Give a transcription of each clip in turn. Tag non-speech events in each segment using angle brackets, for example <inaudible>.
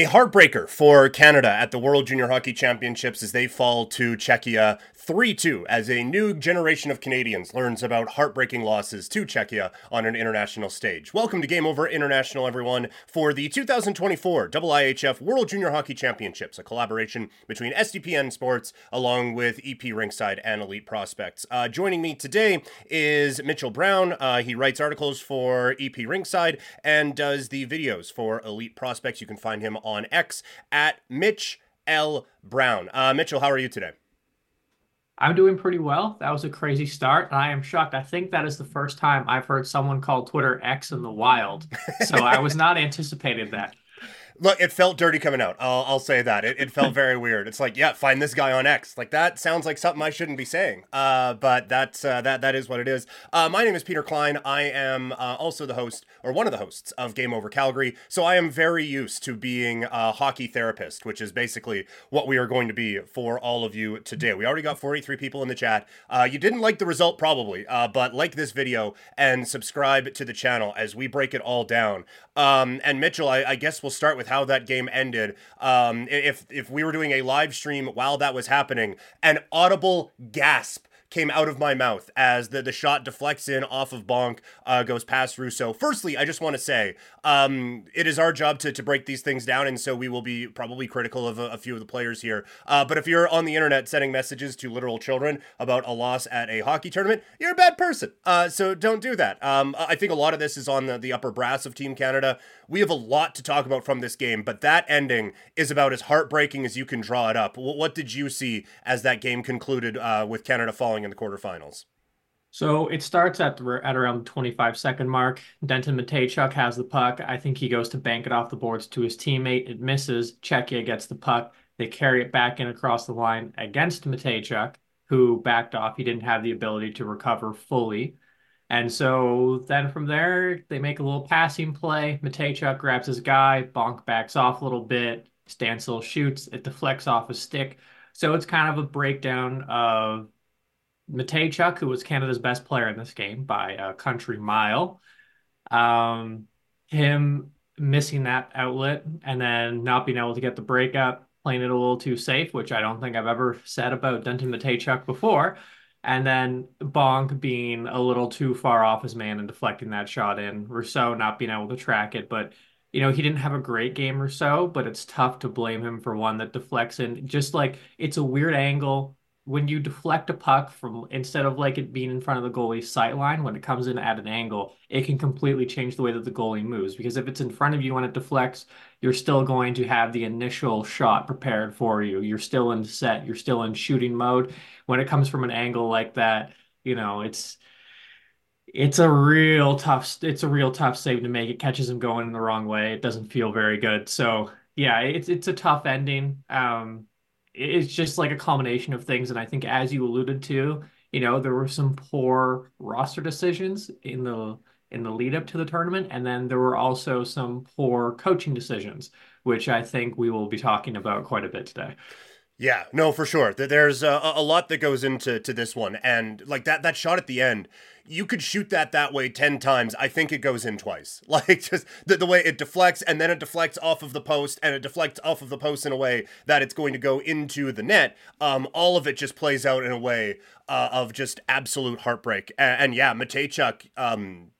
A heartbreaker for Canada at the World Junior Hockey Championships as they fall to Czechia 3 2 as a new generation of Canadians learns about heartbreaking losses to Czechia on an international stage. Welcome to Game Over International, everyone, for the 2024 IIHF World Junior Hockey Championships, a collaboration between SDPN Sports along with EP Rinkside and Elite Prospects. Uh, joining me today is Mitchell Brown. Uh, he writes articles for EP Rinkside and does the videos for Elite Prospects. You can find him on X at Mitch L. Brown. Uh, Mitchell, how are you today? I'm doing pretty well. That was a crazy start. And I am shocked. I think that is the first time I've heard someone call Twitter X in the wild. So I was not anticipating that. Look, it felt dirty coming out. I'll, I'll say that. It, it felt very weird. It's like, yeah, find this guy on X. Like that sounds like something I shouldn't be saying. Uh, but that's uh, that that is what it is. Uh, my name is Peter Klein. I am uh, also the host or one of the hosts of Game Over Calgary. So I am very used to being a hockey therapist, which is basically what we are going to be for all of you today. We already got 43 people in the chat. Uh, you didn't like the result probably, uh, but like this video and subscribe to the channel as we break it all down. Um, and Mitchell, I, I guess we'll start with how that game ended. Um, if if we were doing a live stream while that was happening, an audible gasp came out of my mouth as the, the shot deflects in off of Bonk, uh, goes past Rousseau. Firstly, I just want to say um, it is our job to, to break these things down, and so we will be probably critical of a, a few of the players here. Uh, but if you're on the internet sending messages to literal children about a loss at a hockey tournament, you're a bad person. Uh, so don't do that. Um, I think a lot of this is on the, the upper brass of Team Canada. We have a lot to talk about from this game, but that ending is about as heartbreaking as you can draw it up. What did you see as that game concluded uh, with Canada falling in the quarterfinals? So it starts at the, at around the 25 second mark. Denton Mateychuk has the puck. I think he goes to bank it off the boards to his teammate. It misses. Czechia gets the puck. They carry it back in across the line against Mateychuk, who backed off. He didn't have the ability to recover fully. And so then from there, they make a little passing play. Mateychuk grabs his guy, Bonk backs off a little bit, Štancl shoots, it deflects off a stick. So it's kind of a breakdown of Mateychuk, who was Canada's best player in this game by a country mile. Um, him missing that outlet and then not being able to get the breakup, playing it a little too safe, which I don't think I've ever said about Denton Mateychuk before and then Bonk being a little too far off his man and deflecting that shot in. Rousseau not being able to track it, but you know he didn't have a great game, Rousseau. But it's tough to blame him for one that deflects in. Just like it's a weird angle when you deflect a puck from instead of like it being in front of the goalie's sight line, when it comes in at an angle, it can completely change the way that the goalie moves. Because if it's in front of you when it deflects, you're still going to have the initial shot prepared for you. You're still in set, you're still in shooting mode. When it comes from an angle like that, you know, it's it's a real tough it's a real tough save to make. It catches him going in the wrong way. It doesn't feel very good. So yeah, it's it's a tough ending. Um it's just like a combination of things. And I think, as you alluded to, you know, there were some poor roster decisions in the in the lead up to the tournament, and then there were also some poor coaching decisions, which I think we will be talking about quite a bit today. Yeah, no, for sure. There's a, a lot that goes into to this one, and like that that shot at the end, you could shoot that that way ten times. I think it goes in twice. <laughs> Like just the, the way it deflects, and then it deflects off of the post, and it deflects off of the post in a way that it's going to go into the net. Um, all of it just plays out in a way uh, of just absolute heartbreak. And, and yeah, Mateychuk, um,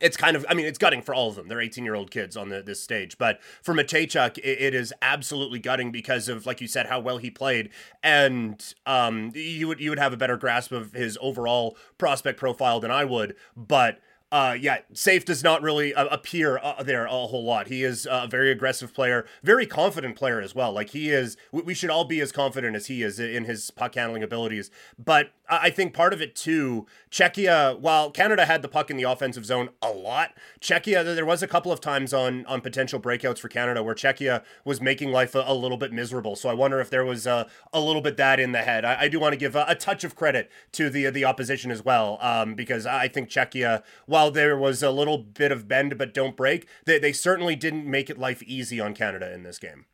it's kind of, I mean, it's gutting for all of them. They're 18 year old kids on the, this stage. But for Mateychuk, it, it is absolutely gutting because of, like you said, how well he played. And um, you would you would have a better grasp of his overall prospect profile than I would. But uh, yeah, safe does not really uh, appear uh, there a whole lot. He is a very aggressive player, very confident player as well. Like he is, we should all be as confident as he is in his puck handling abilities. But I think part of it too, Czechia, while Canada had the puck in the offensive zone a lot, Czechia, there was a couple of times on on potential breakouts for Canada where Czechia was making life a, a little bit miserable. So I wonder if there was a, a little bit that in the head. I, I do want to give a, a, touch of credit to the the opposition as well, um, because I think Czechia, while while there was a little bit of bend but don't break, they, they certainly didn't make it life easy on Canada in this game.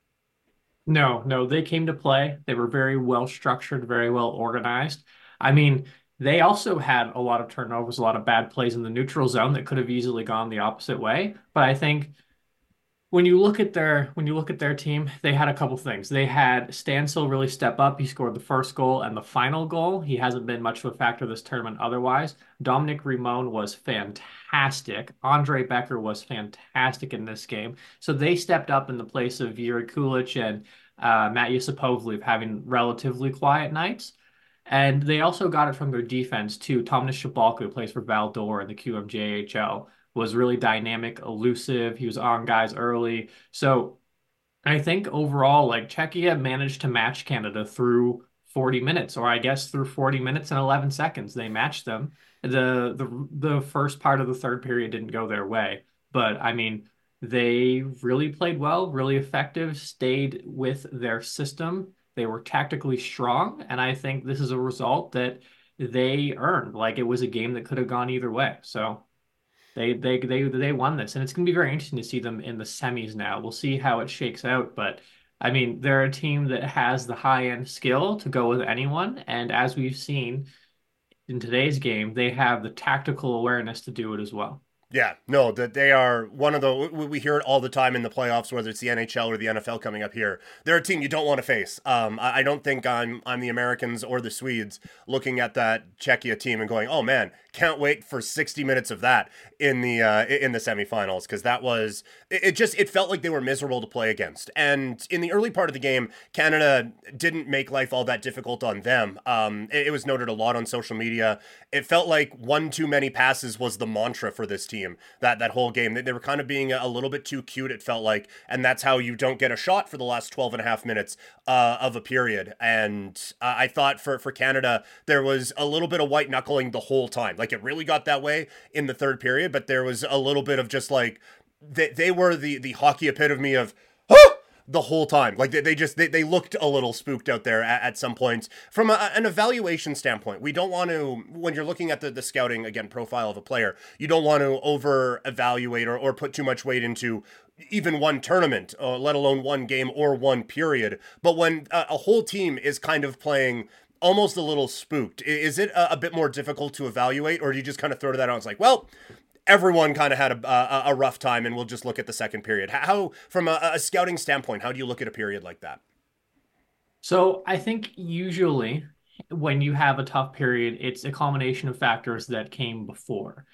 No, no, they came to play. They were very well structured, very well organized. I mean, they also had a lot of turnovers, a lot of bad plays in the neutral zone that could have easily gone the opposite way. But I think when you look at their when you look at their team, they had a couple things. They had Stützle really step up. He scored the first goal and the final goal. He hasn't been much of a factor this tournament otherwise. Dominik Rymon was fantastic. Andre Becker was fantastic in this game. So they stepped up in the place of Jiri Kulich and uh, Matt Josipovic having relatively quiet nights. And they also got it from their defense too. Thomas Cibulka, who plays for Val-d'Or in the QMJHL was really dynamic, elusive. He was on guys early. So I think overall, like Czechia managed to match Canada through 40 minutes, or I guess through 40 minutes and 11 seconds. They matched them. The the the first part of the third period didn't go their way. But I mean, they really played well, really effective, stayed with their system. They were tactically strong, and I think this is a result that they earned. Like it was a game that could have gone either way. So they they they they won this, and it's going to be very interesting to see them in the semis now. We'll see how it shakes out, but I mean, they're a team that has the high end skill to go with anyone, and as we've seen in today's game, they have the tactical awareness to do it as well. Yeah, no, that they are one of the we hear it all the time in the playoffs, whether it's the NHL or the NFL coming up here. They're a team you don't want to face. Um, I, don't think I'm I'm the Americans or the Swedes looking at that Czechia team and going, oh man, can't wait for 60 minutes of that in the uh, in the semifinals because that was it, it, just it felt like they were miserable to play against. And in the early part of the game, Canada didn't make life all that difficult on them. Um, it, it was noted a lot on social media. It felt like one too many passes was the mantra for this team that that whole game. They, they were kind of being a little bit too cute. It felt like, and that's how you don't get a shot for the last 12 and a half minutes uh, of a period. And uh, I thought for for Canada there was a little bit of white knuckling the whole time. Like it really got that way in the third period, but there was a little bit of just like they, they were the the hockey epitome of! The whole time. Like they, they just they, they looked a little spooked out there at, at some points. From a, an evaluation standpoint, we don't want to when you're looking at the, the scouting again profile of a player, you don't want to over evaluate or, or put too much weight into even one tournament, uh, let alone one game or one period. But when a, whole team is kind of playing almost a little spooked. Is it a, a, bit more difficult to evaluate, or do you just kind of throw that out? It's like, well, everyone kind of had a, a, a, rough time, and we'll just look at the second period. How, from a, a scouting standpoint, how do you look at a period like that? So I think usually when you have a tough period, it's a combination of factors that came before.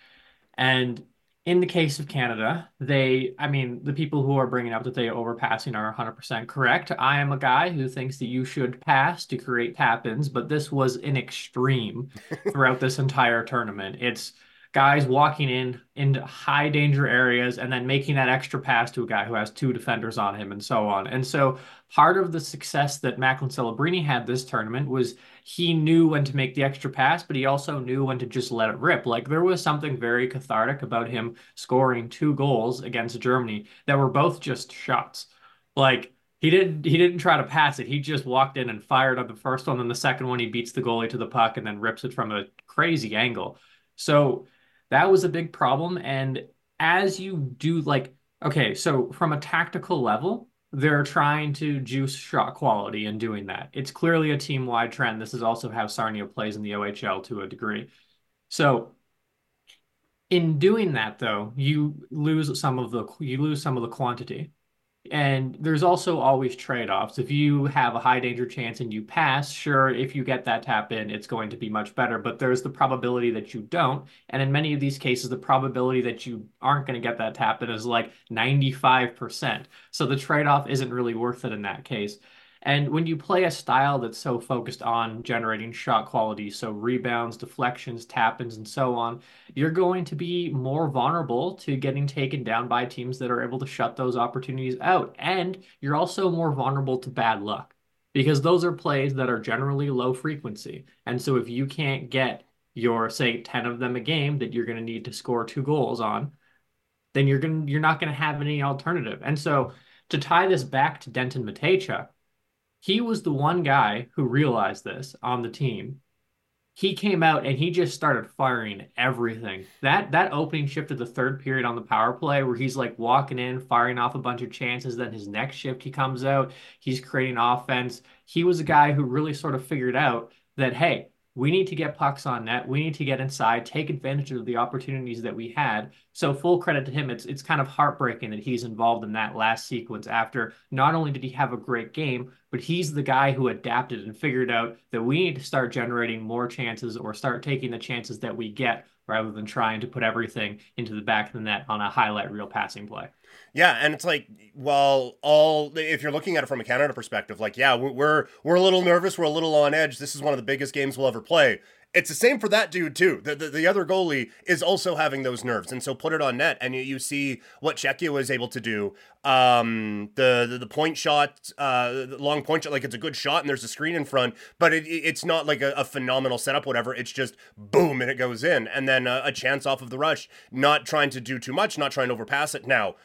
And in the case of Canada, they, I mean, the people who are bringing up that they overpassing are 100% correct. I am a guy who thinks that you should pass to create tap ins, but this was an extreme <laughs> throughout this entire tournament. It's guys walking in into high danger areas and then making that extra pass to a guy who has two defenders on him and so on. And so part of the success that Macklin Celebrini had this tournament was he knew when to make the extra pass, but he also knew when to just let it rip. Like there was something very cathartic about him scoring two goals against Germany that were both just shots. Like he didn't he didn't try to pass it. He just walked in and fired on the first one, and the second one he beats the goalie to the puck and then rips it from a crazy angle. So that was a big problem. And as you do, like, okay, so from a tactical level, they're trying to juice shot quality and doing that. It's clearly a team wide trend. This is also how Sarnia plays in the OHL to a degree. So in doing that though, you lose some of the you lose some of the quantity. And there's also always trade offs. If you have a high danger chance and you pass, sure, if you get that tap in, it's going to be much better. But there's the probability that you don't. And in many of these cases, the probability that you aren't going to get that tap in is like 95%. So the trade off isn't really worth it in that case. And when you play a style that's so focused on generating shot quality, so rebounds, deflections, tap ins, and so on, you're going to be more vulnerable to getting taken down by teams that are able to shut those opportunities out. And you're also more vulnerable to bad luck because those are plays that are generally low frequency. And so if you can't get your, say, 10 of them a game that you're going to need to score two goals on, then you're going to, you're not going to have any alternative. And so to tie this back to Denton Mateychuk, he was the one guy who realized this on the team. He came out and he just started firing everything. That that opening shift of the third period on the power play, where he's like walking in, firing off a bunch of chances. Then his next shift, he comes out, he's creating offense. He was a guy who really sort of figured out that hey, we need to get pucks on net. We need to get inside, take advantage of the opportunities that we had. So full credit to him. It's it's kind of heartbreaking that he's involved in that last sequence after not only did he have a great game, but he's the guy who adapted and figured out that we need to start generating more chances or start taking the chances that we get rather than trying to put everything into the back of the net on a highlight reel passing play. Yeah, and it's like, well, all if you're looking at it from a Canada perspective, like, yeah, we're we're a little nervous, we're a little on edge. This is one of the biggest games we'll ever play. It's the same for that dude too. The, the, the other goalie is also having those nerves, and so put it on net, and you, you see what Czechia was able to do. Um, the, the the point shot, uh, the long point shot, like it's a good shot, and there's a screen in front, but it, it's not like a, a phenomenal setup, whatever. It's just boom, and it goes in, and then a, a chance off of the rush. Not trying to do too much, not trying to overpass it. Now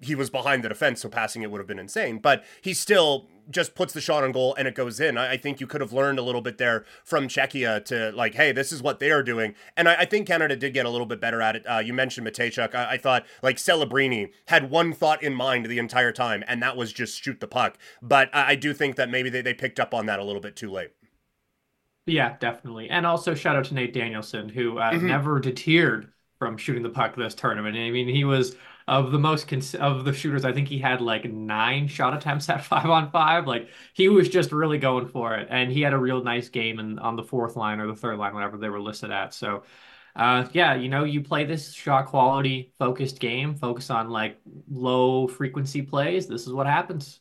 he was behind the defense, so passing it would have been insane. But he still just puts the shot on goal and it goes in. I, I think you could have learned a little bit there from Czechia to like, hey, this is what they are doing. And I, I think Canada did get a little bit better at it. Uh, you mentioned Mateychuk. I, I, thought like Celebrini had one thought in mind the entire time, and that was just shoot the puck. But I, I do think that maybe they, they picked up on that a little bit too late. Yeah, definitely. And also shout out to Nate Danielson, who uh, mm-hmm. never deterred from shooting the puck this tournament. I mean, he was of the most cons- of the shooters. I think he had like nine shot attempts at <laughs> five on five. Like he was just really going for it, and he had a real nice game and on the fourth line or the third line, whatever they were listed at. So. Uh, yeah, you know, you play this shot quality focused game, focus on like low frequency plays. This is what happens.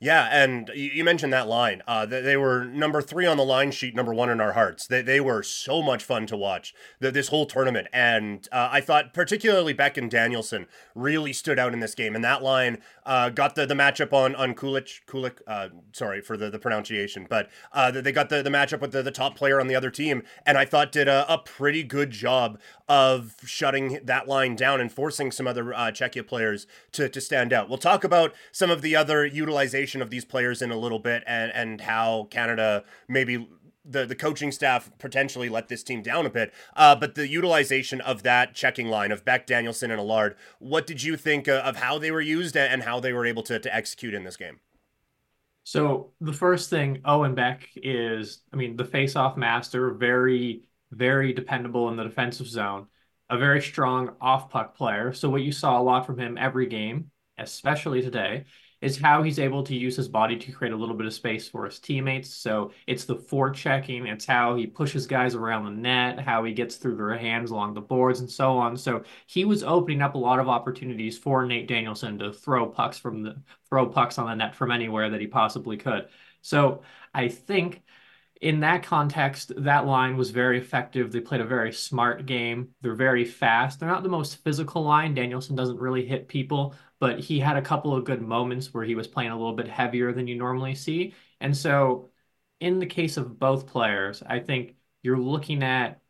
Yeah, and you mentioned that line. Uh, they were number three on the line sheet, number one in our hearts. They, they were so much fun to watch this whole tournament. And uh, I thought particularly Beck and Danielson really stood out in this game. And that line uh, got the, the matchup on on Kulich. Kulik, uh, sorry for the, the pronunciation, but uh, they got the, the matchup with the, the top player on the other team. And I thought did a, a pretty good job of shutting that line down and forcing some other uh, Czechia players to, to stand out. We'll talk about some of the other utilization of these players in a little bit and and how Canada maybe the, the coaching staff potentially let this team down a bit. Uh, but the utilization of that checking line of Beck, Danielson, and Allard, what did you think uh, of how they were used and how they were able to, to execute in this game? So the first thing, Owen Beck is, I mean, the face-off master, very, very dependable in the defensive zone, a very strong off-puck player. So what you saw a lot from him every game, especially today, is how he's able to use his body to create a little bit of space for his teammates. So it's the forechecking, it's how he pushes guys around the net, how he gets through their hands along the boards, and so on. So he was opening up a lot of opportunities for Nate Danielson to throw pucks from the throw pucks on the net from anywhere that he possibly could. So I think in that context, that line was very effective. They played a very smart game. They're very fast. They're not the most physical line. Danielson doesn't really hit people, but he had a couple of good moments where he was playing a little bit heavier than you normally see. And so, in the case of both players, I think you're looking at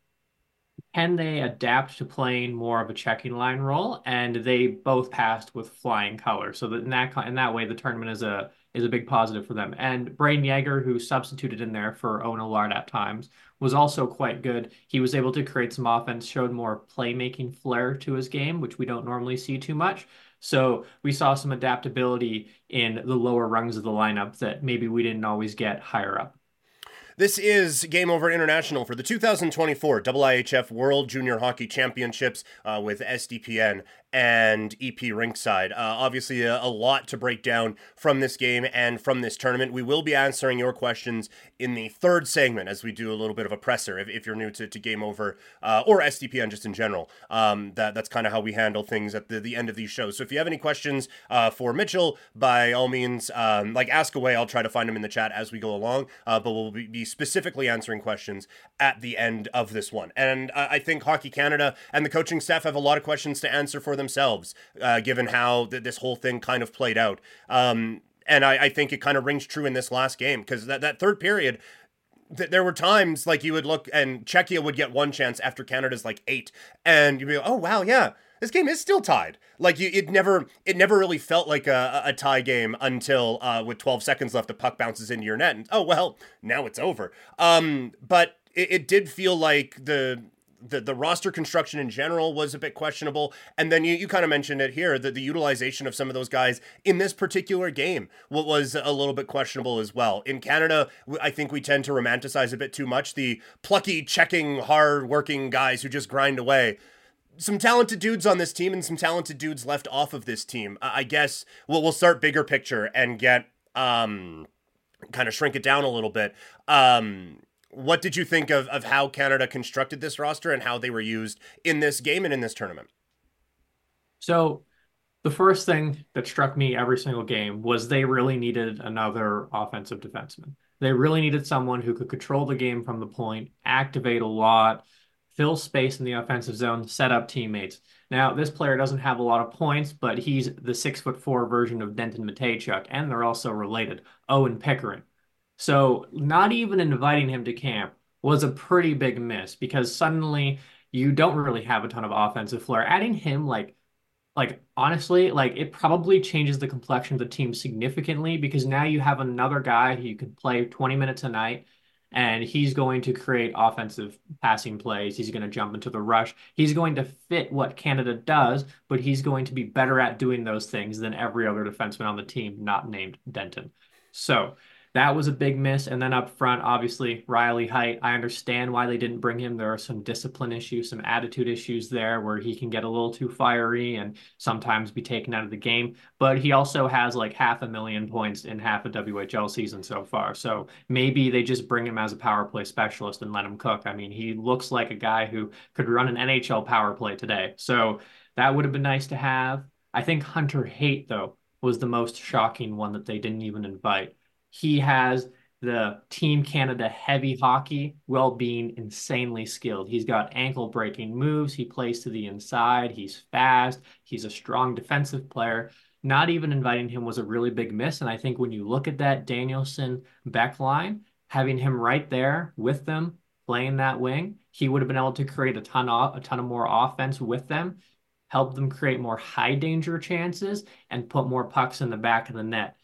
can they adapt to playing more of a checking line role? And they both passed with flying colors. So that in that in that way, the tournament is a is a big positive for them. And Brayden Yager, who substituted in there for Owen Allard at times, was also quite good. He was able to create some offense, showed more playmaking flair to his game, which we don't normally see too much. So we saw some adaptability in the lower rungs of the lineup that maybe we didn't always get higher up. This is Game Over International for the 2024 IIHF World Junior Hockey Championships uh, with SDPN and EP Rinkside. Uh, obviously, a, a, lot to break down from this game and from this tournament. We will be answering your questions in the third segment as we do a little bit of a presser. If, if you're new to, to Game Over uh, or SDPN just in general, um, that that's kind of how we handle things at the, the end of these shows. So if you have any questions uh, for Mitchell, by all means, um, like ask away. I'll try to find them in the chat as we go along, uh, but we'll be, specifically answering questions at the end of this one. And I think Hockey Canada and the coaching staff have a lot of questions to answer for themselves, uh, given how th- this whole thing kind of played out. Um, and I, I, think it kind of rings true in this last game because that, that third period, th- there were times like you would look and Czechia would get one chance after Canada's like eight, and you'd be like, oh wow, yeah, this game is still tied. Like you, it never, it never really felt like a, a tie game until uh, with 12 seconds left, the puck bounces into your net, and oh well, now it's over. Um, but it, it did feel like the the, the roster construction in general was a bit questionable. And then you, you kind of mentioned it here that the utilization of some of those guys in this particular game was a little bit questionable as well. In Canada, I think we tend to romanticize a bit too much the plucky, checking, hard working guys who just grind away some talented dudes on this team and some talented dudes left off of this team. I guess we'll, we'll start bigger picture and get um, kind of shrink it down a little bit. Um, what did you think of, of how Canada constructed this roster and how they were used in this game and in this tournament? So, the first thing that struck me every single game was they really needed another offensive defenseman. They really needed someone who could control the game from the point, activate a lot, fill space in the offensive zone, set up teammates. Now, this player doesn't have a lot of points, but he's the six foot four version of Denton Mateychuk, and they're also related, Owen Pickering. So not even inviting him to camp was a pretty big miss because suddenly you don't really have a ton of offensive flair. Adding him like like honestly, like it probably changes the complexion of the team significantly because now you have another guy who you can play 20 minutes a night and he's going to create offensive passing plays. He's going to jump into the rush. He's going to fit what Canada does, but he's going to be better at doing those things than every other defenseman on the team, not named Denton. So that was a big miss. And then up front, obviously, Riley Heidt. I understand why they didn't bring him. There are some discipline issues, some attitude issues there where he can get a little too fiery and sometimes be taken out of the game. But he also has like half a million points in half a WHL season so far. So maybe they just bring him as a power play specialist and let him cook. I mean, he looks like a guy who could run an NHL power play today. So that would have been nice to have. I think Hunter Haight, though, was the most shocking one that they didn't even invite he has the Team Canada heavy hockey while being insanely skilled. He's got ankle breaking moves. He plays to the inside. He's fast. He's a strong defensive player. Not even inviting him was a really big miss. And I think when you look at that Danielson Beck line, having him right there with them playing that wing, he would have been able to create a ton of a ton of more offense with them, help them create more high danger chances, and put more pucks in the back of the net.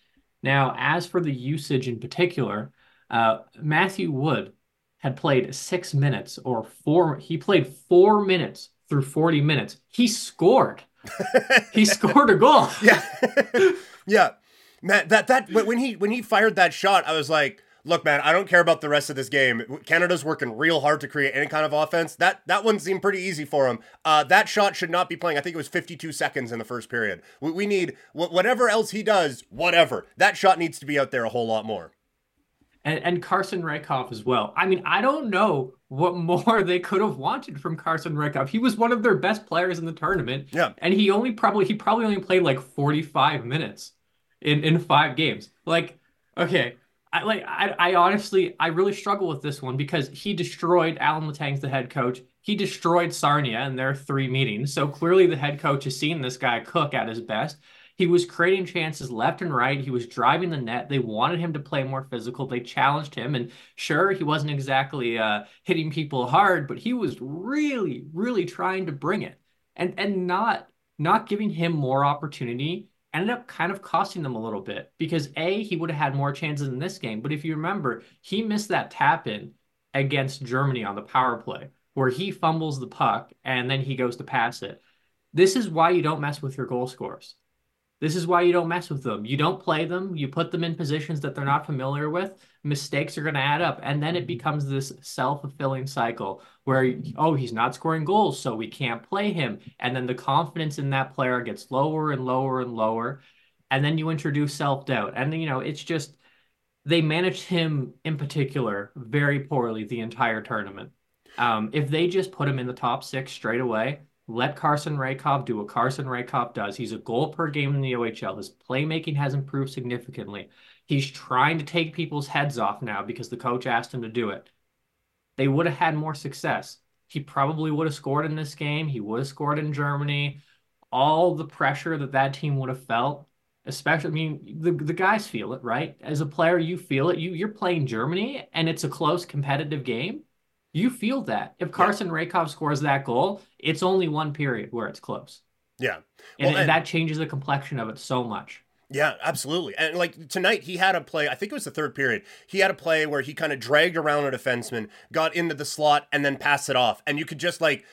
Now, as for the usage in particular, uh, Matthew Wood had played six minutes or four. He played four minutes through 40 minutes. He scored. he <laughs> scored a goal. Yeah. <laughs> yeah. Matt, that, that, when he, when he fired that shot, I was like, look, man, I don't care about the rest of this game. Canada's working real hard to create any kind of offense. That that one seemed pretty easy for him. Uh, that shot should not be playing. I think it was 52 seconds in the first period. We, we need whatever else he does, whatever. That shot needs to be out there a whole lot more. And, and Carson Rehkopf as well. I mean, I don't know what <laughs> more they could have wanted from Carson Rehkopf. He was one of their best players in the tournament. Yeah. And he only probably he probably only played like 45 minutes in in five games. Like, okay, I like I, I honestly I really struggle with this one because he destroyed Alan Letang's the head coach. He destroyed Sarnia in their three meetings. So clearly the head coach has seen this guy cook at his best. He was creating chances left and right. He was driving the net. They wanted him to play more physical. They challenged him. And sure, he wasn't exactly uh, hitting people hard, but he was really, really trying to bring it and and not not giving him more opportunity ended up kind of costing them a little bit because A, he would have had more chances in this game. But if you remember, he missed that tap in against Germany on the power play where he fumbles the puck and then he goes to pass it. This is why you don't mess with your goal scorers. This is why you don't mess with them. You don't play them. You put them in positions that they're not familiar with. Mistakes are going to add up. And then it becomes this self fulfilling cycle where, oh, he's not scoring goals, so we can't play him. And then the confidence in that player gets lower and lower and lower. And then you introduce self doubt. And, you know, it's just, they managed him in particular very poorly the entire tournament. Um, if they just put him in the top six straight away, let Carson Rehkopf do what Carson Rehkopf does. He's a goal per game in the OHL. His playmaking has improved significantly. He's trying to take people's heads off now because the coach asked him to do it. They would have had more success. He probably would have scored in this game. He would have scored in Germany. All the pressure that that team would have felt, especially, I mean, the, the guys feel it, right? As a player, you feel it. You, you're playing Germany and it's a close competitive game you feel that. If Carson yeah. Rehkopf scores that goal, it's only one period where it's close. Yeah. Well, and, and, that changes the complexion of it so much. Yeah, absolutely. And like tonight, he had a play, I think it was the third period. He had a play where he kind of dragged around a defenseman, got into the slot, and then passed it off. And you could just like,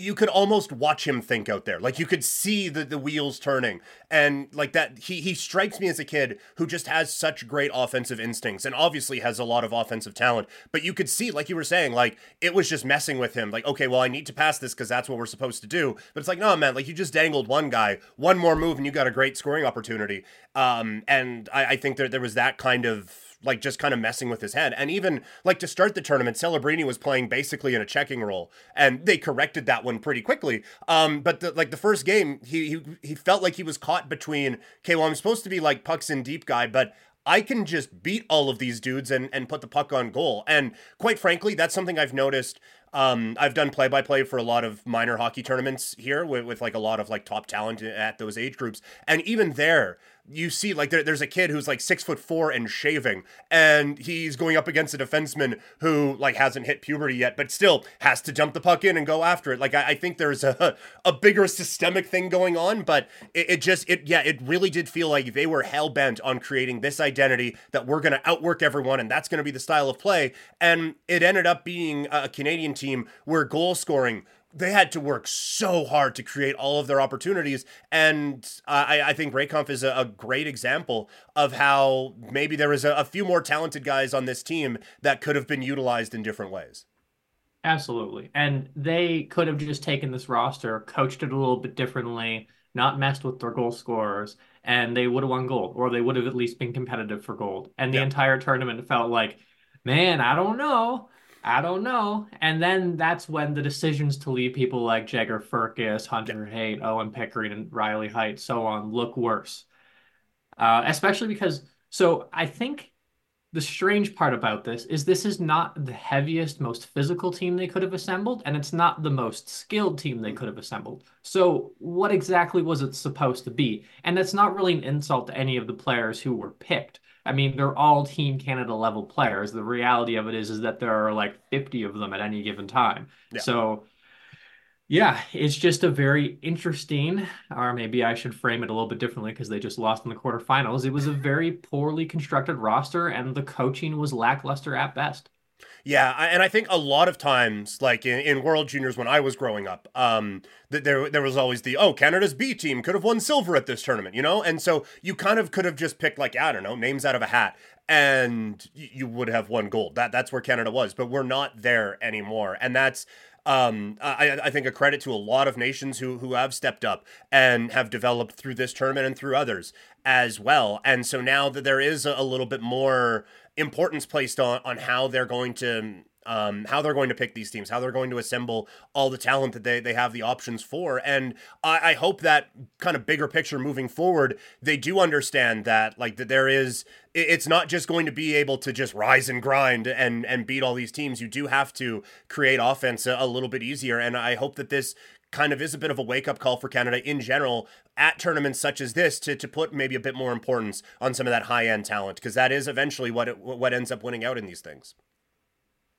you could almost watch him think out there. Like you could see the, the wheels turning. And like that, he he strikes me as a kid who just has such great offensive instincts and obviously has a lot of offensive talent. But you could see, like you were saying, like it was just messing with him. Like, okay, well, I need to pass this because that's what we're supposed to do. But it's like, no, man, like you just dangled one guy, one more move, and you got a great scoring opportunity. Um, and I, I think there there was that kind of like just kind of messing with his head. And even like to start the tournament, Celebrini was playing basically in a checking role, and they corrected that one pretty quickly. Um, but the, like the first game, he, he he felt like he was caught between. Okay, well, I'm supposed to be like pucks in deep guy, but I can just beat all of these dudes and and put the puck on goal. And quite frankly, that's something I've noticed. Um, I've done play by play for a lot of minor hockey tournaments here with, with like a lot of like top talent at those age groups. And even there, you see like there, there's a kid who's like six foot four and shaving and he's going up against a defenseman who like hasn't hit puberty yet but still has to jump the puck in and go after it. Like i, I think there's a, <laughs> a bigger systemic thing going on but it, it just it yeah it really did feel like they were hell-bent on creating this identity that we're going to outwork everyone and that's going to be the style of play. And it ended up being a canadian team where goal scoring they had to work so hard to create all of their opportunities. And I, I think Rehkopf is a, a, great example of how maybe there was a, a few more talented guys on this team that could have been utilized in different ways. Absolutely. And they could have just taken this roster, coached it a little bit differently, not messed with their goal scorers, and they would have won gold, or they would have at least been competitive for gold. And the yeah. entire tournament felt like, man, I don't know. I don't know. And then that's when the decisions to leave people like Jagger Firkus, Hunter Haight, Owen Pickering, and Riley Heidt, so on, look worse. Uh, especially because, so I think the strange part about this is this is not the heaviest, most physical team they could have assembled, and it's not the most skilled team they could have assembled. So, what exactly was it supposed to be? And that's not really an insult to any of the players who were picked. I mean, they're all Team Canada level players. The reality of it is, is that there are like 50 of them at any given time. Yeah. So, yeah, it's just a very interesting, or maybe I should frame it a little bit differently because they just lost in the quarterfinals. It was a very poorly constructed roster, and the coaching was lackluster at best. Yeah, and I think a lot of times, like in, in World Juniors when I was growing up, um, that there there was always the oh Canada's B team could have won silver at this tournament, you know, and so you kind of could have just picked like I don't know names out of a hat, and you would have won gold. That that's where Canada was, but we're not there anymore, and that's um, I, I think a credit to a lot of nations who who have stepped up and have developed through this tournament and through others as well. And so now that there is a little bit more importance placed on on how they're going to um, how they're going to pick these teams, how they're going to assemble all the talent that they, they have the options for. And I, I hope that kind of bigger picture moving forward, they do understand that like that there is it's not just going to be able to just rise and grind and and beat all these teams. You do have to create offense a, a little bit easier. And I hope that this kind of is a bit of a wake up call for Canada in general at tournaments such as this to, to put maybe a bit more importance on some of that high end talent because that is eventually what it, what ends up winning out in these things.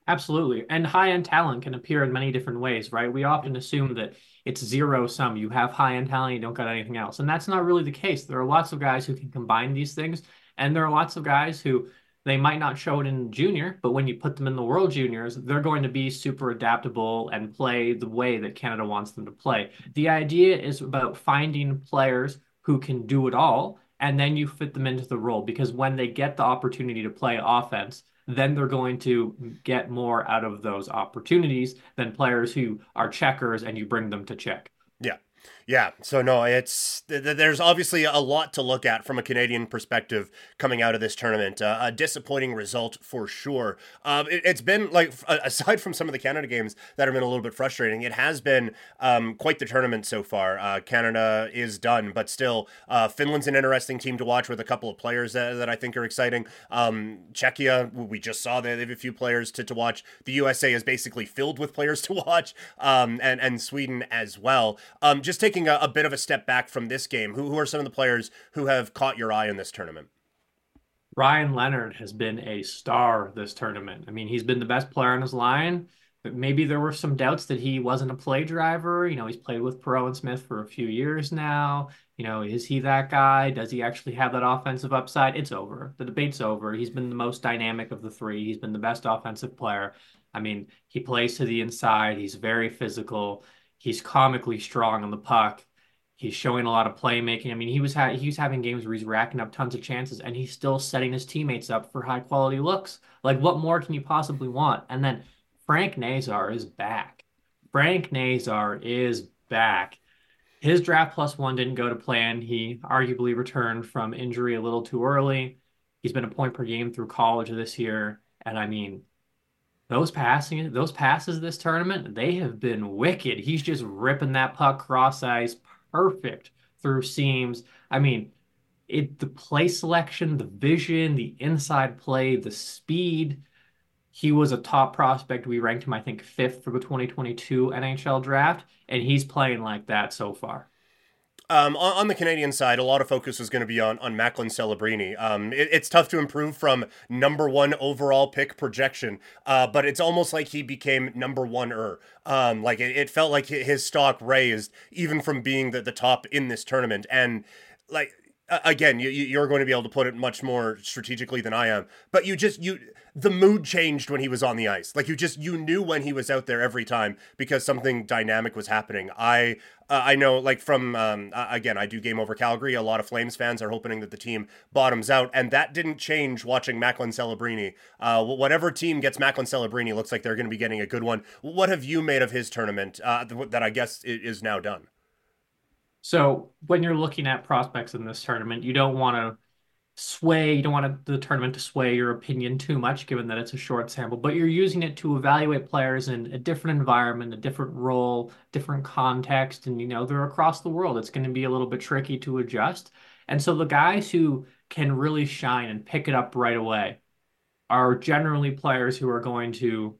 Absolutely. And high end talent can appear in many different ways, right? We often assume that it's zero sum. You have high end talent, you don't got anything else. And that's not really the case. There are lots of guys who can combine these things. And there are lots of guys who they might not show it in junior, but when you put them in the World Juniors, they're going to be super adaptable and play the way that Canada wants them to play. The idea is about finding players who can do it all, and then you fit them into the role because when they get the opportunity to play offense, then they're going to get more out of those opportunities than players who are checkers and you bring them to check. Yeah. Yeah, so no, it's there's obviously a lot to look at from a Canadian perspective coming out of this tournament. Uh, a disappointing result for sure. Um, it, has been like aside from some of the Canada games that have been a little bit frustrating, it has been um, quite the tournament so far. Uh, Canada is done, but still, uh, Finland's an interesting team to watch with a couple of players that, that I think are exciting. Um, Czechia, we just saw that they have a few players to, to watch. The USA is basically filled with players <laughs> to watch, um, and and Sweden as well. Um, just taking a, a, bit of a step back from this game, who, who are some of the players who have caught your eye in this tournament? Ryan Leonard has been a star this tournament. I mean, he's been the best player on his line. maybe there were some doubts that he wasn't a play driver. You know, he's played with Perreault and Smith for a few years now. You know, is he that guy? Does he actually have that offensive upside? It's over. The debate's over. He's been the most dynamic of the three. He's been the best offensive player. I mean, he plays to the inside. He's very physical. He's comically strong on the puck. He's showing a lot of playmaking. I mean, he was ha- he was having games where he's racking up tons of chances, and he's still setting his teammates up for high quality looks. Like, what more can you possibly want? And then Frank Nazar is back. Frank Nazar is back. His draft plus one didn't go to plan. He arguably returned from injury a little too early. He's been a point per game through college this year. And I mean, those passing those passes this tournament, they have been wicked. He's just ripping that puck cross ice perfect through seams. I mean, it the play selection, the vision, the inside play, the speed he was a top prospect. We ranked him, I think, fifth for the 2022 NHL draft, and he's playing like that so far. Um, on, on, the Canadian side, a lot of focus was going to be on on Macklin Celebrini. Um, it, it's tough to improve from number one overall pick projection, uh, but it's almost like he became number one er. Um, like it, it, felt like his stock raised even from being the, the top in this tournament, and like again, you, you're going to be able to put it much more strategically than I am. But you just you the mood changed when he was on the ice. Like you just you knew when he was out there every time because something dynamic was happening. I uh, I know like from um, again I do game over Calgary. A lot of Flames fans are hoping that the team bottoms out, and that didn't change watching Macklin Celebrini. Uh, whatever team gets Macklin Celebrini looks like they're going to be getting a good one. What have you made of his tournament uh, that I guess is now done? So when you're looking at prospects in this tournament, you don't want to sway, you don't want the tournament to sway your opinion too much, given that it's a short sample, but you're using it to evaluate players in a different environment, a different role, different context, and you know, they're across the world. It's going to be a little bit tricky to adjust. And so the guys who can really shine and pick it up right away are generally players who are going to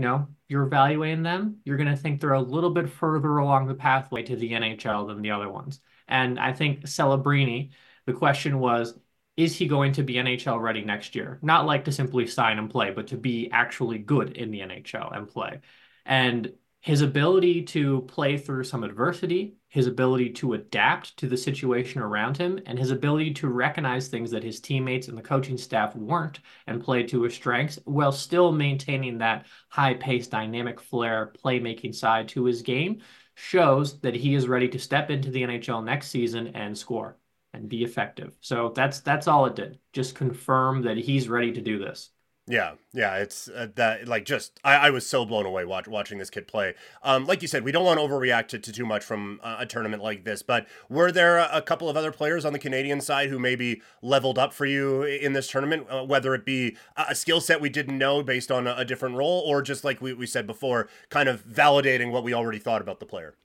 you know, you're evaluating them, you're going to think they're a little bit further along the pathway to the NHL than the other ones. And I think Celebrini, the question was, is he going to be NHL ready next year? Not like to simply sign and play, but to be actually good in the NHL and play. And his ability to play through some adversity, his ability to adapt to the situation around him, and his ability to recognize things that his teammates and the coaching staff weren't and play to his strengths while still maintaining that high paced, dynamic flair, playmaking side to his game shows that he is ready to step into the NHL next season and score and be effective. So that's that's all it did. Just confirm that he's ready to do this. Yeah, yeah, it's uh, that like just I, I was so blown away watch, watching this kid play. Um, like you said, we don't want to overreact to, to too much from uh, a tournament like this. But were there a, a, couple of other players on the Canadian side who maybe leveled up for you in this tournament, uh, whether it be a, skill set we didn't know based on a, a different role, or just like we, we said before, kind of validating what we already thought about the player?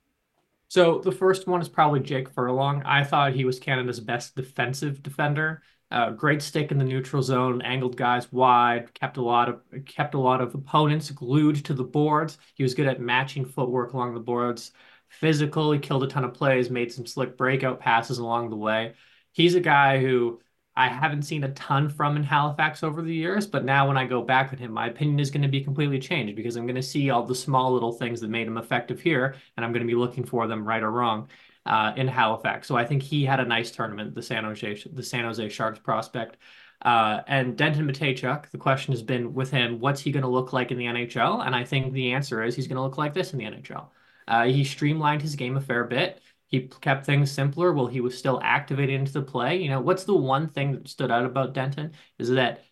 So the first one is probably Jake Furlong. I thought he was Canada's best defensive defender. Uh, great stick in the neutral zone, angled guys wide, kept a lot of kept a lot of opponents glued to the boards. He was good at matching footwork along the boards. Physical, he killed a ton of plays, made some slick breakout passes along the way. He's a guy who I haven't seen a ton from in Halifax over the years, but now when I go back with him, my opinion is going to be completely changed because I'm going to see all the small little things that made him effective here, and I'm going to be looking for them right or wrong uh, in Halifax. So I think he had a nice tournament, the San Jose, the San Jose Sharks prospect. Uh, and Denton Mateychuk, the question has been with him, what's he going to look like in the NHL? And I think the answer is he's going to look like this in the NHL. Uh, he streamlined his game a fair bit. He kept things simpler while he was still activated into the play. You know, what's the one thing that stood out about Denton is that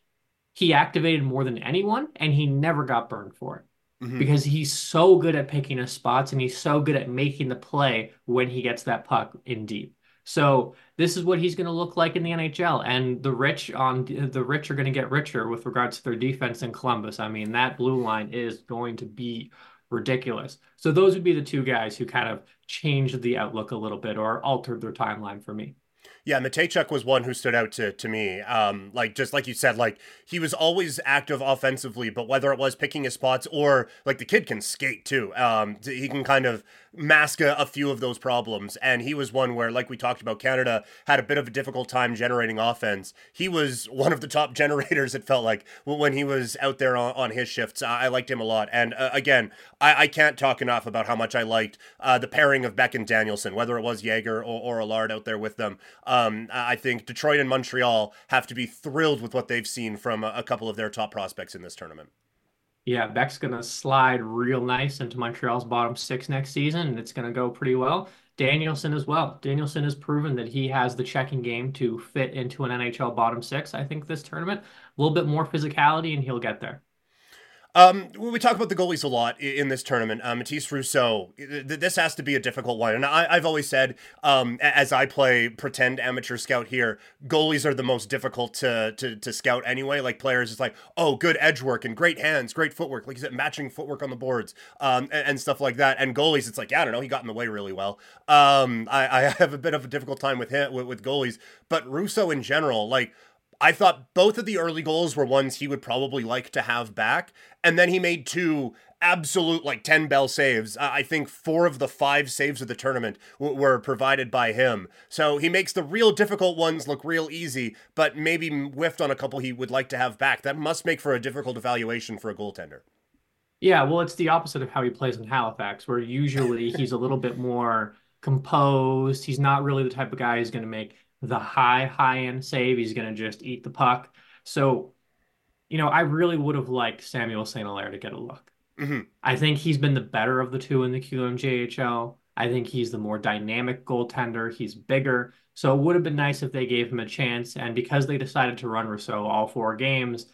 he activated more than anyone and he never got burned for it mm-hmm. because he's so good at picking his spots and he's so good at making the play when he gets that puck in deep. So this is what he's going to look like in the NHL, and the rich on the rich are going to get richer with regards to their defense in Columbus. I mean, that blue line is going to be ridiculous. So those would be the two guys who kind of changed the outlook a little bit or altered their timeline for me. Yeah, Mateychuk was one who stood out to to me. Um, like just like you said, like he was always active offensively, but whether it was picking his spots or like the kid can skate too. Um, he can kind of mask a, a, few of those problems. And he was one where, like we talked about, Canada had a bit of a difficult time generating offense. He was <laughs> one of the top generators, it felt like, when he was out there on, on his shifts. I, I, liked him a lot. And uh, again, I, I, can't talk enough about how much I liked uh, the pairing of Beck and Danielson, whether it was Yager or, or Allard out there with them. Um, I think Detroit and Montreal have to be thrilled with what they've seen from a, a couple of their top prospects in this tournament. Yeah, Beck's going to slide real nice into Montreal's bottom six next season, and it's going to go pretty well. Danielson as well. Danielson has proven that he has the checking game to fit into an NHL bottom six, I think, this tournament. A little bit more physicality, and he'll get there. Um, we talk about the goalies a lot in this tournament. Uh, Mathis Rousseau, this has to be a difficult one. And I, have always said, um, as I play pretend amateur scout here, goalies are the most difficult to, to, to scout anyway. Like players, it's like, oh, good edge work and great hands, great footwork. Like you said, matching footwork on the boards um, and, and, stuff like that. And goalies, it's like, yeah, I don't know, he got in the way really well. Um, I, I <laughs> have a bit of a difficult time with him, with, with goalies. But Rousseau in general, like, I thought both of the early goals were ones he would probably like to have back. And then he made two absolute, like 10 bell saves. I think four of the five saves of the tournament w- were provided by him. So he makes the real difficult ones look real easy, but maybe whiffed on a couple he would like to have back. That must make for a difficult evaluation for a goaltender. Yeah, well, it's the opposite of how he plays in Halifax, where usually he's a little bit more composed. He's not really the type of guy who's going to make the high, high end save. He's going to just eat the puck. So, you know, I really would have liked Samuel St. Hilaire to get a look. Mm-hmm. I think he's been the better of the two in the QMJHL. I think he's the more dynamic goaltender. He's bigger. So it would have been nice if they gave him a chance. And because they decided to run Rousseau all four games,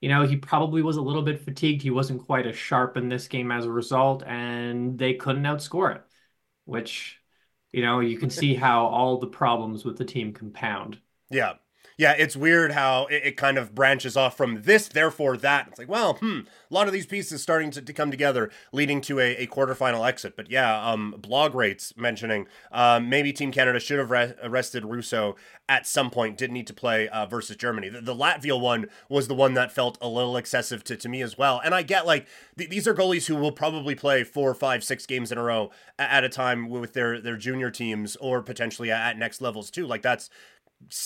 you know, he probably was a little bit fatigued. He wasn't quite as sharp in this game as a result, and they couldn't outscore it, which you know, you can see how all the problems with the team compound. Yeah. Yeah, it's weird how it, it, kind of branches off from this, therefore that. It's like, well, hmm, a lot of these pieces starting to, to come together, leading to a, a quarterfinal exit. But yeah, um, blog rates mentioning uh, maybe Team Canada should have re- arrested Rousseau at some point, didn't need to play uh, versus Germany. The, the, Latvia one was the one that felt a little excessive to, to me as well. And I get like th- these are goalies who will probably play four, five, six games in a row at, a time with their, their junior teams or potentially at next levels too. Like that's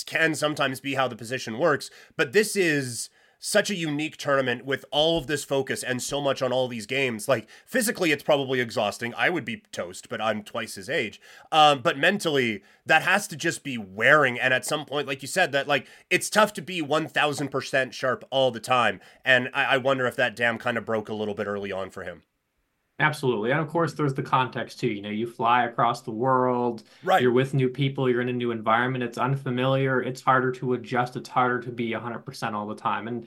can sometimes be how the position works. But this is such a unique tournament with all of this focus and so much on all these games. Like physically, it's probably exhausting. I would be toast, but I'm twice his age. Um, but mentally, that has to just be wearing. And at some point, like you said, that like it's tough to be 1000% sharp all the time. And I, I wonder if that dam kind of broke a little bit early on for him. Absolutely. And of course, there's the context too. You know, you fly across the world, right. you're with new people, you're in a new environment, it's unfamiliar, it's harder to adjust, it's harder to be 100% all the time. And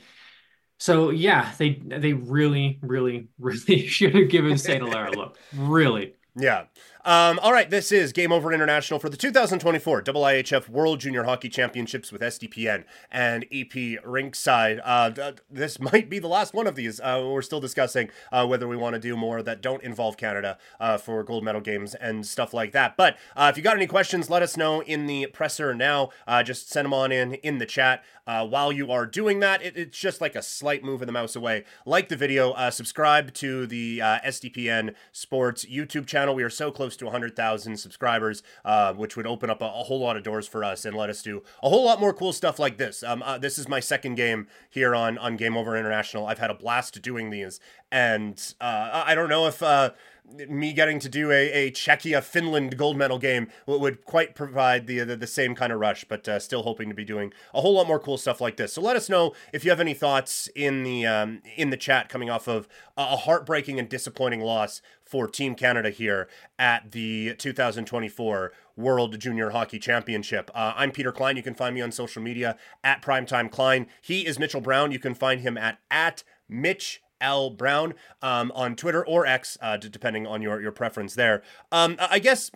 so, yeah, they they really, really, <laughs> really should have given St. Hilaire a look. Really. Yeah. Um, all right, this is Game Over International for the 2024 IIHF World Junior Hockey Championships with SDPN and EP Rinkside. Uh, th- this <laughs> might be the last one of these. Uh, we're still discussing uh, whether we want to do more that don't involve Canada uh, for gold medal games and stuff like that. But uh, if you got any questions, let us know in the presser now. Uh, just send them on in in the chat. while you are doing that, it, it's just like a slight move of the mouse away. Like the video, subscribe to the SDPN Sports YouTube channel. We are so close close to 100,000 subscribers, uh, which would open up a, a, whole lot of doors for us and let us do a whole lot more cool stuff like this. Um, uh, this is my second game here on on Game Over International. I've had a blast doing these, and uh, I don't know if uh, me getting to do a, a Czechia Finland gold medal game would quite provide the, the, the same kind of rush, but uh, still hoping to be doing a whole lot more cool stuff like this. So let us know if you have any thoughts in the um, in the chat coming off of a heartbreaking and disappointing loss for Team Canada here at the 2024 World Junior Hockey Championship. Uh, I'm Peter Klein. You can find me on social media at Primetime Klein. He is Mitchell Brown. You can find him at at Mitch L Brown um, on Twitter or X, uh, depending on your your preference there. Um, I guess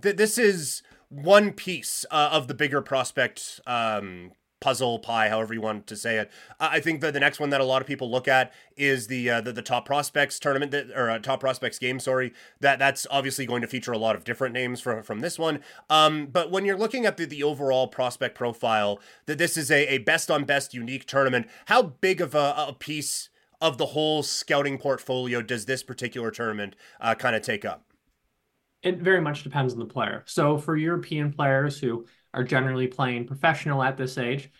th- this is one piece uh, of the bigger prospect um, puzzle pie, however you want to say it. I think that the next one that a lot of people look at is the uh, the, the, top prospects tournament that, or uh, top prospects game. Sorry, that that's obviously going to feature a lot of different names from from this one. Um, but when you're looking at the, the overall prospect profile, that this is a, a best on best unique tournament. How big of a, a piece of the whole scouting portfolio does this particular tournament uh, kind of take up? it very much depends on the player. So for European players who are generally playing professional at this age,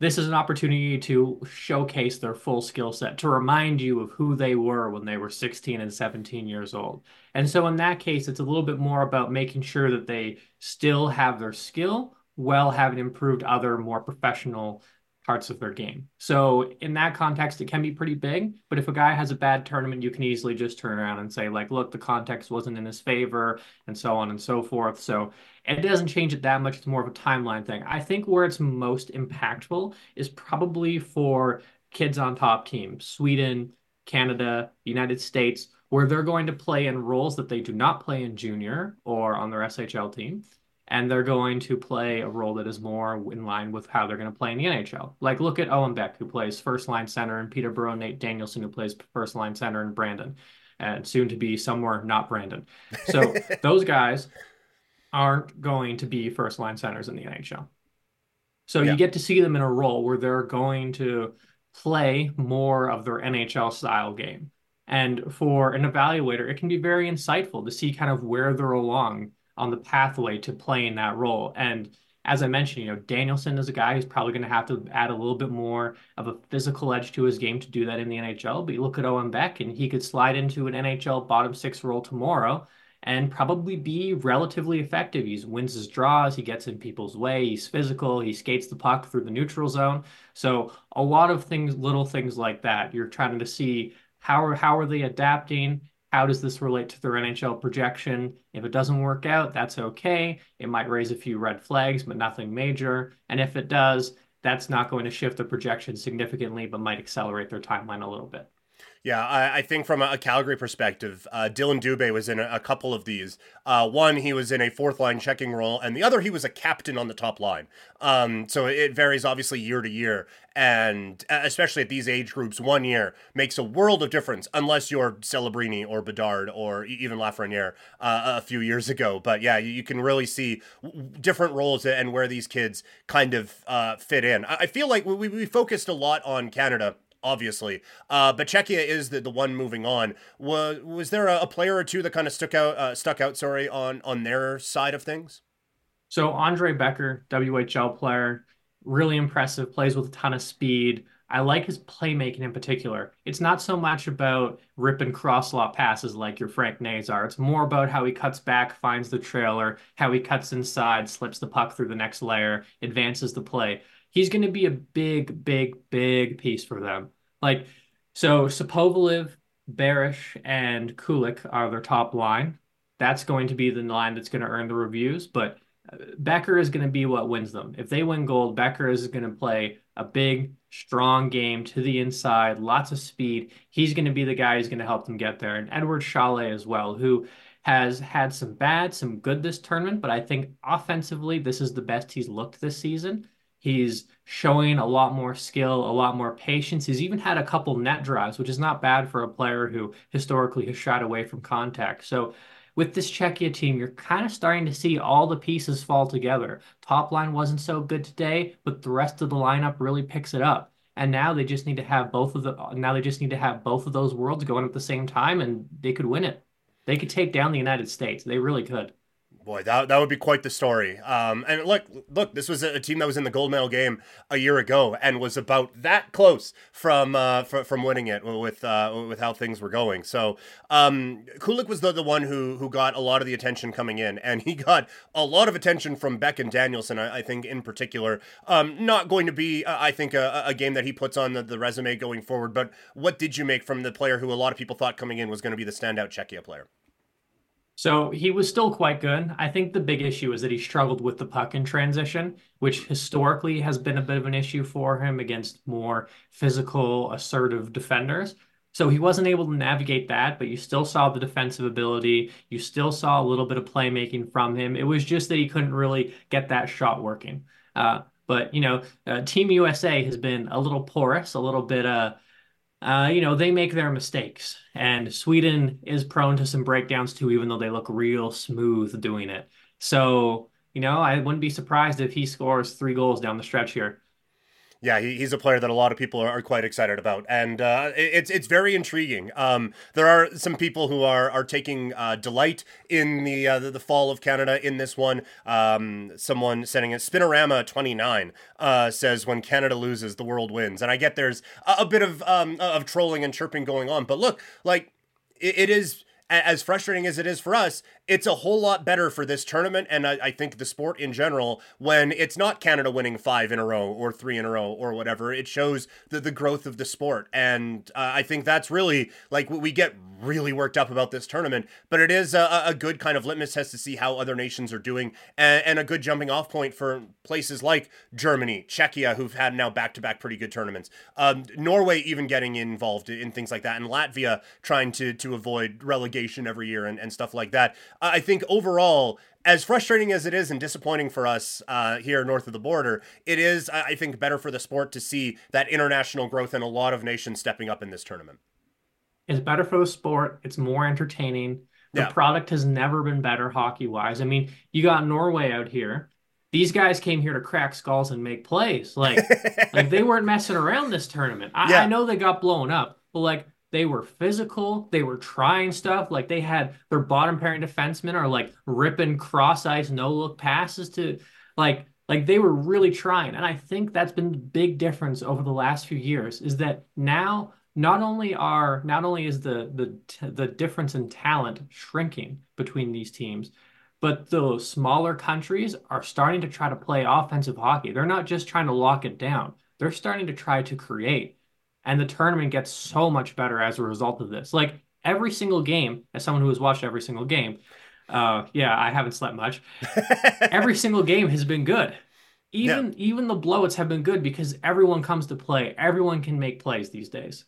this is an opportunity to showcase their full skill set, to remind you of who they were when they were 16 and 17 years old. And so in that case, it's a little bit more about making sure that they still have their skill while having improved other more professional parts of their game. So in that context, it can be pretty big. But if a guy has a bad tournament, you can easily just turn around and say, like, look, the context wasn't in his favor, and so on and so forth. So it doesn't change it that much. It's more of a timeline thing. I think where it's most impactful is probably for kids on top teams, Sweden, Canada, United States, where they're going to play in roles that they do not play in junior or on their SHL team and they're going to play a role that is more in line with how they're going to play in the NHL. Like look at Owen Beck, who plays first line center, and Peterborough Nate Danielson, who plays first line center and Brandon, and soon to be somewhere not Brandon. So <laughs> those guys aren't going to be first line centers in the NHL. So yeah. you get to see them in a role where they're going to play more of their NHL style game. And for an evaluator, it can be very insightful to see kind of where they're along on the pathway to playing that role. And as I mentioned, you know, Danielson is a guy who's probably going to have to add a little bit more of a physical edge to his game to do that in the NHL. But you look at Owen Beck, and he could slide into an NHL bottom six role tomorrow and probably be relatively effective. He wins his draws, he gets in people's way, he's physical, he skates the puck through the neutral zone. So a lot of things, little things like that. You're trying to see how are how are they adapting how does this relate to their NHL projection? If it doesn't work out, that's okay. It might raise a few red flags, but nothing major. And if it does, that's not going to shift the projection significantly, but might accelerate their timeline a little bit. Yeah, I, I, think from a, Calgary perspective, uh, Dylan Dubé was in a, a couple of these. Uh, one, he was in a fourth line checking role, and the other, he was a captain on the top line. Um, so it varies obviously year to year, and especially at these age groups, one year makes a world of difference, unless you're Celebrini or Bedard or even Lafreniere uh, a few years ago. But yeah, you, you, can really see different roles and where these kids kind of uh, fit in. I, I feel like we, we focused a lot on Canada obviously. Uh, but Czechia is the, the one moving on. Was was there a, a player or two that kind of stuck out uh, stuck out? Sorry, on on their side of things. So Ondřej Becher, WHL player, really impressive. Plays with a ton of speed. I like his playmaking in particular. It's not so much about rip and cross slot passes like your Frank Nazar. It's more about how he cuts back, finds the trailer, how he cuts inside, slips the puck through the next layer, advances the play he's going to be a big, big, big piece for them. Like, so Šapovaliv, Barish, and Kulich are their top line. That's going to be the line that's going to earn the reviews. But uh, Becher is going to be what wins them. If they win gold, Becher is going to play a big, strong game to the inside, lots of speed. He's going to be the guy who's going to help them get there. And Eduard Šalé as well, who has had some bad, some good this tournament, but I think offensively, this is the best he's looked this season. He's showing a lot more skill, a lot more patience. He's even had a couple net drives, which is not bad for a player who historically has shied away from contact. So with this Czechia team, you're kind of starting to see all the pieces fall together. Top line wasn't so good today, but the rest of the lineup really picks it up. And now they just need to have both of the now they just need to have both of those worlds going at the same time and they could win it. They could take down the United States. They really could. Boy, that, that would be quite the story. Um, and look, look, this was a team that was in the gold medal game a year ago and was about that close from uh, fr- from winning it with uh, with how things were going. So um, Kulich was the, the one who who got a lot of the attention coming in, and he got a lot of attention from Beck and Danielson, I, I think in particular. Um, not going to be, uh, I think, a, a, game that he puts on the, the resume going forward. But what did you make from the player who a lot of people thought coming in was going to be the standout Czechia player? So he was still quite good. I think the big issue is that he struggled with the puck in transition, which historically has been a bit of an issue for him against more physical, assertive defenders. So he wasn't able to navigate that, but you still saw the defensive ability. You still saw a little bit of playmaking from him. It was just that he couldn't really get that shot working. Uh, but, you know, uh, Team USA has been a little porous, a little bit uh, uh, you know, they make their mistakes. And Sweden is prone to some breakdowns too, even though they look real smooth doing it. So, you know, I wouldn't be surprised if he scores three goals down the stretch here. Yeah, he, he's a player that a lot of people are, are quite excited about, and uh, it, it's it's very intriguing. Um, there are some people who are are taking uh, delight in the, uh, the, the fall of Canada in this one. Um, someone sending it Spinorama twenty nine uh, says when Canada loses, the world wins, and I get there's a, a bit of um, of trolling and chirping going on, but look, like it, it is as frustrating as it is for us, it's a whole lot better for this tournament and I, I, think the sport in general when it's not Canada winning five in a row or three in a row or whatever. It shows the, the growth of the sport. And uh, I think that's really like we get really worked up about this tournament, but it is a, a good kind of litmus test to see how other nations are doing and, and a good jumping off point for places like Germany, Czechia, who've had now back to back pretty good tournaments, um, Norway even getting involved in things like that, and Latvia trying to, to avoid relegation every year and, and stuff like that. I think overall, as frustrating as it is and disappointing for us uh, here north of the border, it is, I think, better for the sport to see that international growth and a lot of nations stepping up in this tournament. It's better for the sport. It's more entertaining. The yeah. product has never been better hockey wise. I mean, you got Norway out here. These guys came here to crack skulls and make plays. Like, <laughs> like they weren't messing around this tournament. I, yeah. I know they got blown up, but like they were physical. They were trying stuff. Like they had their bottom pairing defensemen are like ripping cross ice, no look passes to like like they were really trying. And I think that's been the big difference over the last few years is that now not only are not only is the the the difference in talent shrinking between these teams, but those smaller countries are starting to try to play offensive hockey. They're not just trying to lock it down. They're starting to try to create. And the tournament gets so much better as a result of this. Like every single game, as someone who has watched every single game, uh, yeah, I haven't slept much. <laughs> every single game has been good. Even yeah. even the blowouts have been good because everyone comes to play. Everyone can make plays these days.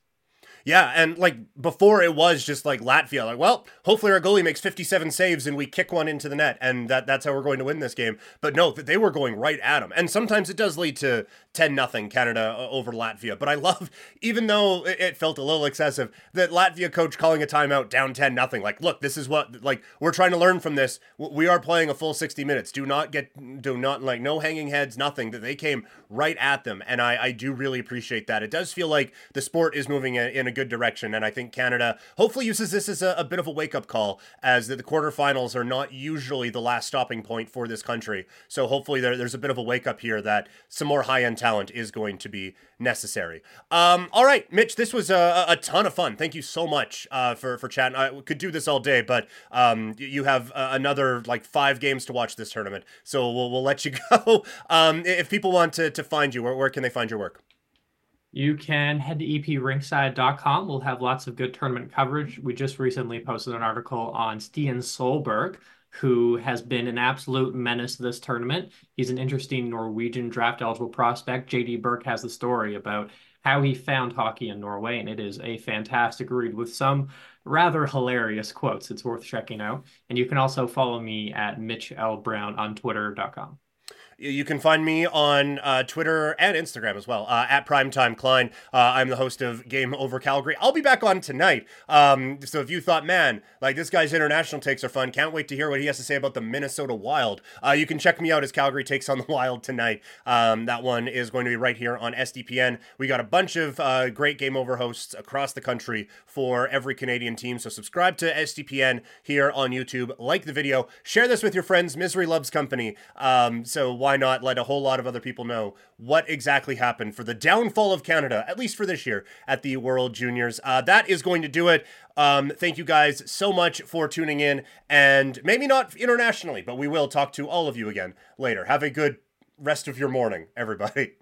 Yeah, and like before it was just like Latvia, like, well, hopefully our goalie makes 57 saves and we kick one into the net, and that that's how we're going to win this game. But no, they were going right at them. And sometimes it does lead to 10 nothing Canada uh, over Latvia. But I love, <laughs> even though it felt a little excessive, that Latvia coach calling a timeout down 10 nothing. Like, look, this is what like we're trying to learn from this. We are playing a full 60 minutes. Do not get do not like no hanging heads, nothing. That they came right at them. And I, I do really appreciate that. It does feel like the sport is moving in a good direction. And I think Canada hopefully uses this as a, a bit of a wake up call, as the, the, quarterfinals are not usually the last stopping point for this country. So hopefully there, there's a bit of a wake up here that some more high end talent is going to be necessary. Um, all right, Mitch, this was a, a ton of fun. Thank you so much uh, for, for chatting. I could do this all day, but um, you have uh, another like five games to watch this tournament. So we'll, we'll let you <laughs> go. Um, if people want to, to find you, where, where can they find your work? You can head to eprinkside.com. We'll have lots of good tournament coverage. We just recently posted an article on Stian Solberg, who has been an absolute menace to this tournament. He's an interesting Norwegian draft eligible prospect. JD Burke has the story about how he found hockey in Norway, and it is a fantastic read with some rather hilarious quotes. It's worth checking out. And you can also follow me at Mitch L. Brown on twitter.com. You can find me on uh, Twitter and Instagram as well uh, at Primetime Klein. Uh, I'm the host of Game Over Calgary. I'll be back on tonight. Um, so if you thought, man, like this guy's international takes are fun, can't wait to hear what he has to say about the Minnesota Wild. Uh, you can check me out as Calgary takes on the Wild tonight. Um, that one is going to be right here on SDPN. We got a bunch of uh, great Game Over hosts across the country for every Canadian team. So subscribe to SDPN here on YouTube. Like the video. Share this with your friends. Misery loves company. Um, so why why not let a whole lot of other people know what exactly happened for the downfall of Canada, at least for this year, at the World Juniors. Uh, that is going to do it. Um, thank you guys so much for tuning in, and maybe not internationally, but we will talk to all of you again later. Have a good rest of your morning, everybody. <laughs>